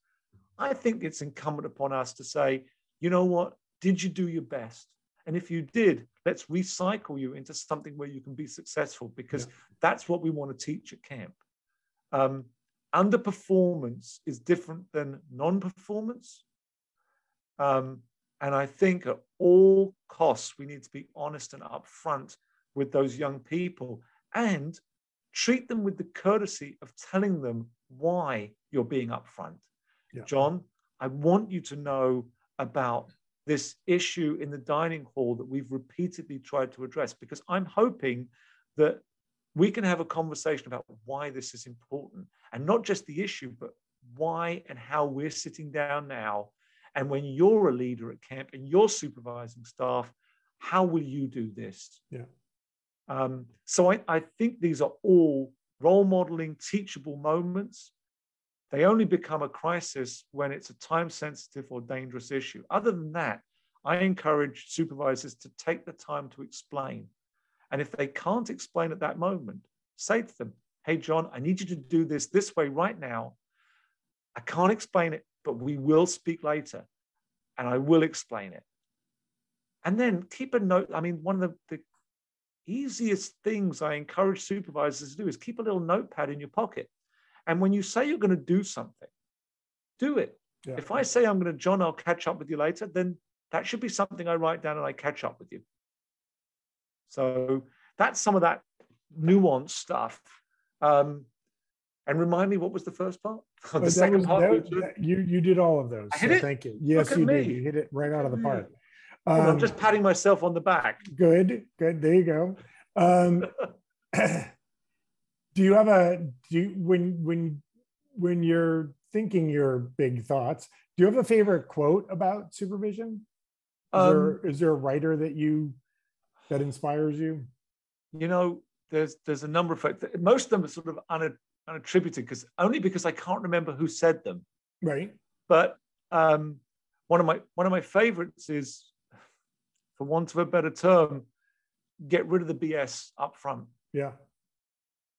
I think it's incumbent upon us to say, you know what? Did you do your best? And if you did, let's recycle you into something where you can be successful because yeah. that's what we want to teach at camp. Um, underperformance is different than non performance. Um, and I think at all costs, we need to be honest and upfront with those young people and treat them with the courtesy of telling them why you're being upfront. Yeah. John, I want you to know about this issue in the dining hall that we've repeatedly tried to address because I'm hoping that we can have a conversation about why this is important and not just the issue, but why and how we're sitting down now and when you're a leader at camp and you're supervising staff, how will you do this? Yeah. Um, so I, I think these are all role modeling, teachable moments. They only become a crisis when it's a time sensitive or dangerous issue. Other than that, I encourage supervisors to take the time to explain. And if they can't explain at that moment, say to them, Hey, John, I need you to do this this way right now. I can't explain it but we will speak later and I will explain it. And then keep a note. I mean, one of the, the easiest things I encourage supervisors to do is keep a little notepad in your pocket. And when you say you're going to do something, do it. Yeah. If I say I'm going to, John, I'll catch up with you later, then that should be something I write down and I catch up with you. So that's some of that nuanced stuff. Um, and remind me, what was the first part? the well, second was, part. That, you you did all of those. I hit so it? Thank you. Yes, you me. did. You hit it right out of the park. Um, I'm just patting myself on the back. Good, good. There you go. Um, do you have a do you, when when when you're thinking your big thoughts? Do you have a favorite quote about supervision? Is, um, there, is there a writer that you that inspires you? You know, there's there's a number of most of them are sort of un, unattributed because only because I can't remember who said them. Right. But um, one of my one of my favorites is, for want of a better term, get rid of the BS up front. Yeah.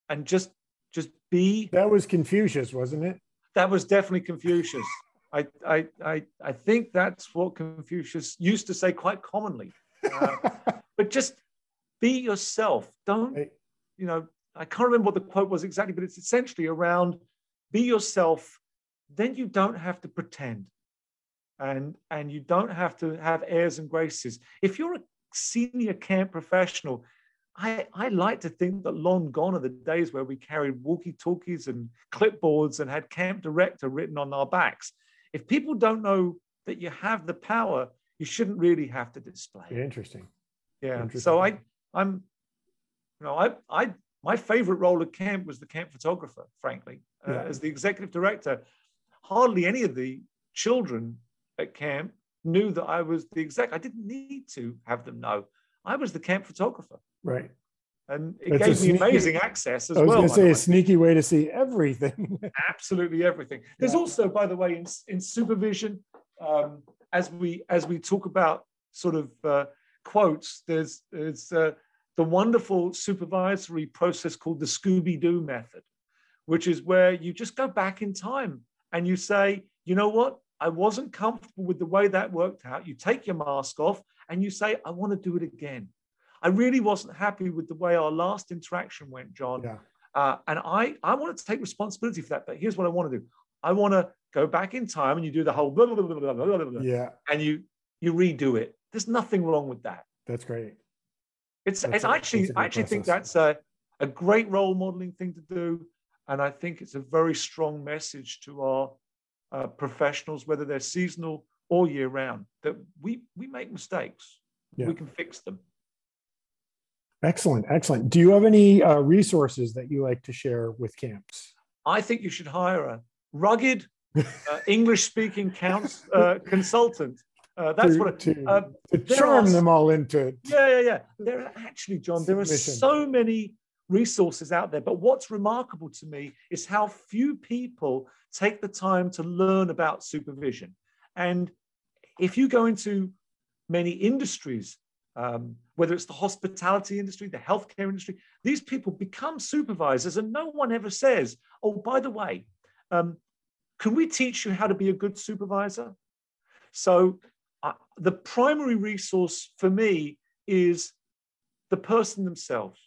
And just just be. That was Confucius, wasn't it? That was definitely Confucius. I, I, I, I think that's what Confucius used to say quite commonly. Uh, but just be yourself. Don't, you know, I can't remember what the quote was exactly, but it's essentially around be yourself, then you don't have to pretend. And, and you don't have to have airs and graces. If you're a senior camp professional, I, I like to think that long gone are the days where we carried walkie talkies and clipboards and had camp director written on our backs. If people don't know that you have the power, you shouldn't really have to display. Interesting. Yeah. Interesting. So I, I'm, you know, I, I my favorite role at camp was the camp photographer, frankly. Uh, yeah. As the executive director, hardly any of the children at camp knew that I was the exec. I didn't need to have them know. I was the camp photographer. Right. And it That's gave me sneaky, amazing access as well. I was well, going to say a sneaky way to see everything. Absolutely everything. There's yeah. also, by the way, in, in supervision, um, as we as we talk about sort of uh, quotes, there's there's uh, the wonderful supervisory process called the Scooby Doo method, which is where you just go back in time and you say, you know what? I wasn't comfortable with the way that worked out. You take your mask off and you say, I want to do it again. I really wasn't happy with the way our last interaction went, John. Yeah. Uh, and I, I wanted to take responsibility for that. But here's what I want to do I want to go back in time and you do the whole blah, blah, blah, blah, blah, blah, blah, yeah. and you, you redo it. There's nothing wrong with that. That's great. It's, it's actually, I actually think that's a, a great role modeling thing to do. And I think it's a very strong message to our uh, professionals, whether they're seasonal or year round, that we, we make mistakes. Yeah. We can fix them. Excellent, excellent. Do you have any uh, resources that you like to share with camps? I think you should hire a rugged uh, English speaking counts uh, consultant. Uh, that's to, what to, uh, to charm are, them all into. Yeah, yeah, yeah. There are actually, John, there are so many resources out there. But what's remarkable to me is how few people take the time to learn about supervision. And if you go into many industries, um, whether it's the hospitality industry, the healthcare industry, these people become supervisors, and no one ever says, "Oh, by the way, um, can we teach you how to be a good supervisor?" So, the primary resource for me is the person themselves,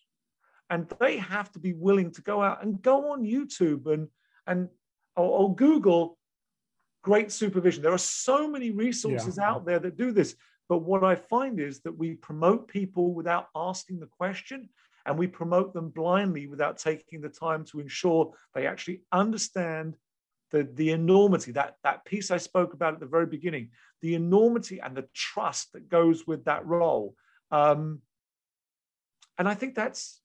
and they have to be willing to go out and go on YouTube and and or, or Google great supervision. There are so many resources yeah. out there that do this. But what I find is that we promote people without asking the question, and we promote them blindly without taking the time to ensure they actually understand the, the enormity, that, that piece I spoke about at the very beginning, the enormity and the trust that goes with that role. Um, and I think that's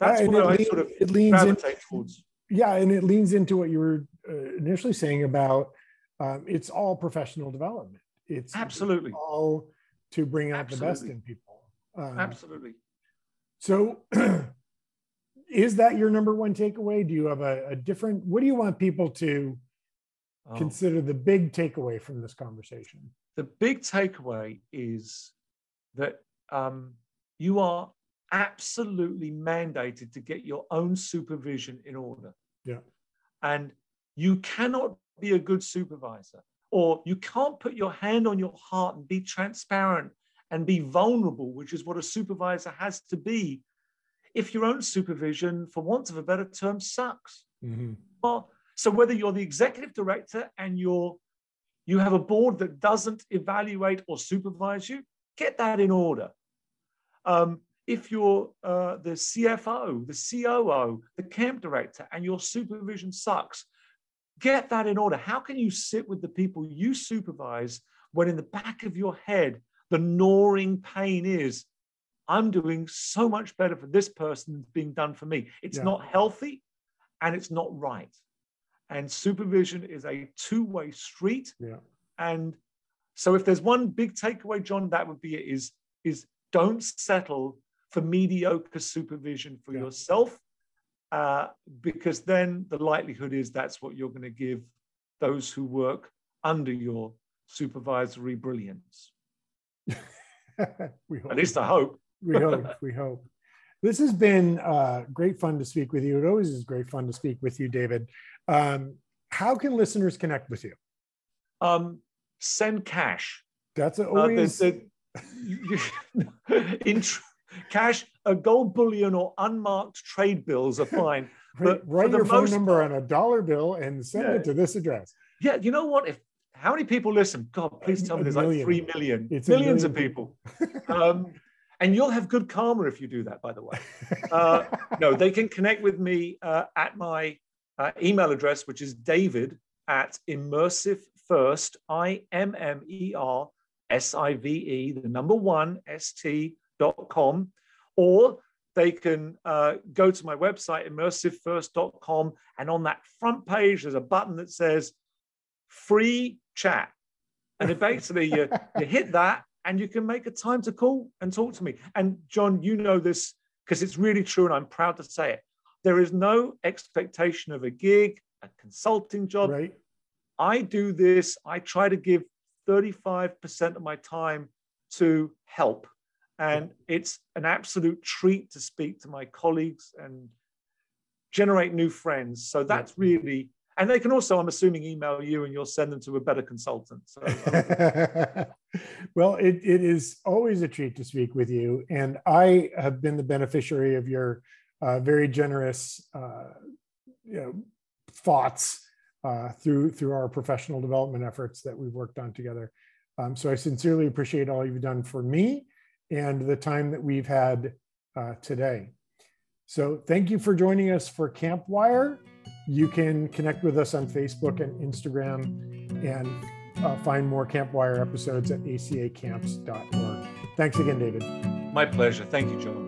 that's what I sort of it leans gravitate in, towards. Yeah, and it leans into what you were uh, initially saying about um, it's all professional development. It's absolutely all to bring out absolutely. the best in people. Um, absolutely. So, is that your number one takeaway? Do you have a, a different? What do you want people to oh. consider the big takeaway from this conversation? The big takeaway is that um, you are absolutely mandated to get your own supervision in order. Yeah. And you cannot be a good supervisor, or you can't put your hand on your heart and be transparent and be vulnerable, which is what a supervisor has to be, if your own supervision, for want of a better term, sucks. Mm-hmm. Well, so whether you're the executive director and you're you have a board that doesn't evaluate or supervise you, get that in order. Um, if you're uh, the CFO, the COO, the camp director, and your supervision sucks, Get that in order. How can you sit with the people you supervise when in the back of your head, the gnawing pain is, I'm doing so much better for this person than being done for me? It's yeah. not healthy and it's not right. And supervision is a two way street. Yeah. And so if there's one big takeaway, John, that would be it is, is don't settle for mediocre supervision for yeah. yourself uh, because then the likelihood is that's what you're going to give those who work under your supervisory brilliance. At least I hope. We hope. We hope. This has been uh, great fun to speak with you. It always is great fun to speak with you, David. Um, how can listeners connect with you? Um, send cash. That's always. Uh, in, cash, a gold bullion or unmarked trade bills are fine. but write your phone number on a dollar bill and send yeah. it to this address. Yeah, you know what? If how many people listen? God, please tell me there's like three million, it's millions of people. um, and you'll have good karma if you do that, by the way. Uh, no, they can connect with me uh, at my uh, email address, which is david at immersive first, I M M E R S I V E, the number one, S T dot com. or they can uh, go to my website, immersivefirst.com, and on that front page, there's a button that says free chat. And it basically, you, you hit that and you can make a time to call and talk to me. And John, you know this because it's really true, and I'm proud to say it. There is no expectation of a gig, a consulting job. Right. I do this, I try to give 35% of my time to help and it's an absolute treat to speak to my colleagues and generate new friends. So that's really, and they can also, I'm assuming, email you and you'll send them to a better consultant. So, well, it, it is always a treat to speak with you. And I have been the beneficiary of your uh, very generous uh, you know, thoughts uh, through, through our professional development efforts that we've worked on together. Um, so I sincerely appreciate all you've done for me and the time that we've had uh, today. So thank you for joining us for Campwire. You can connect with us on Facebook and Instagram and uh, find more Campwire episodes at acacamps.org. Thanks again, David. My pleasure. Thank you, John.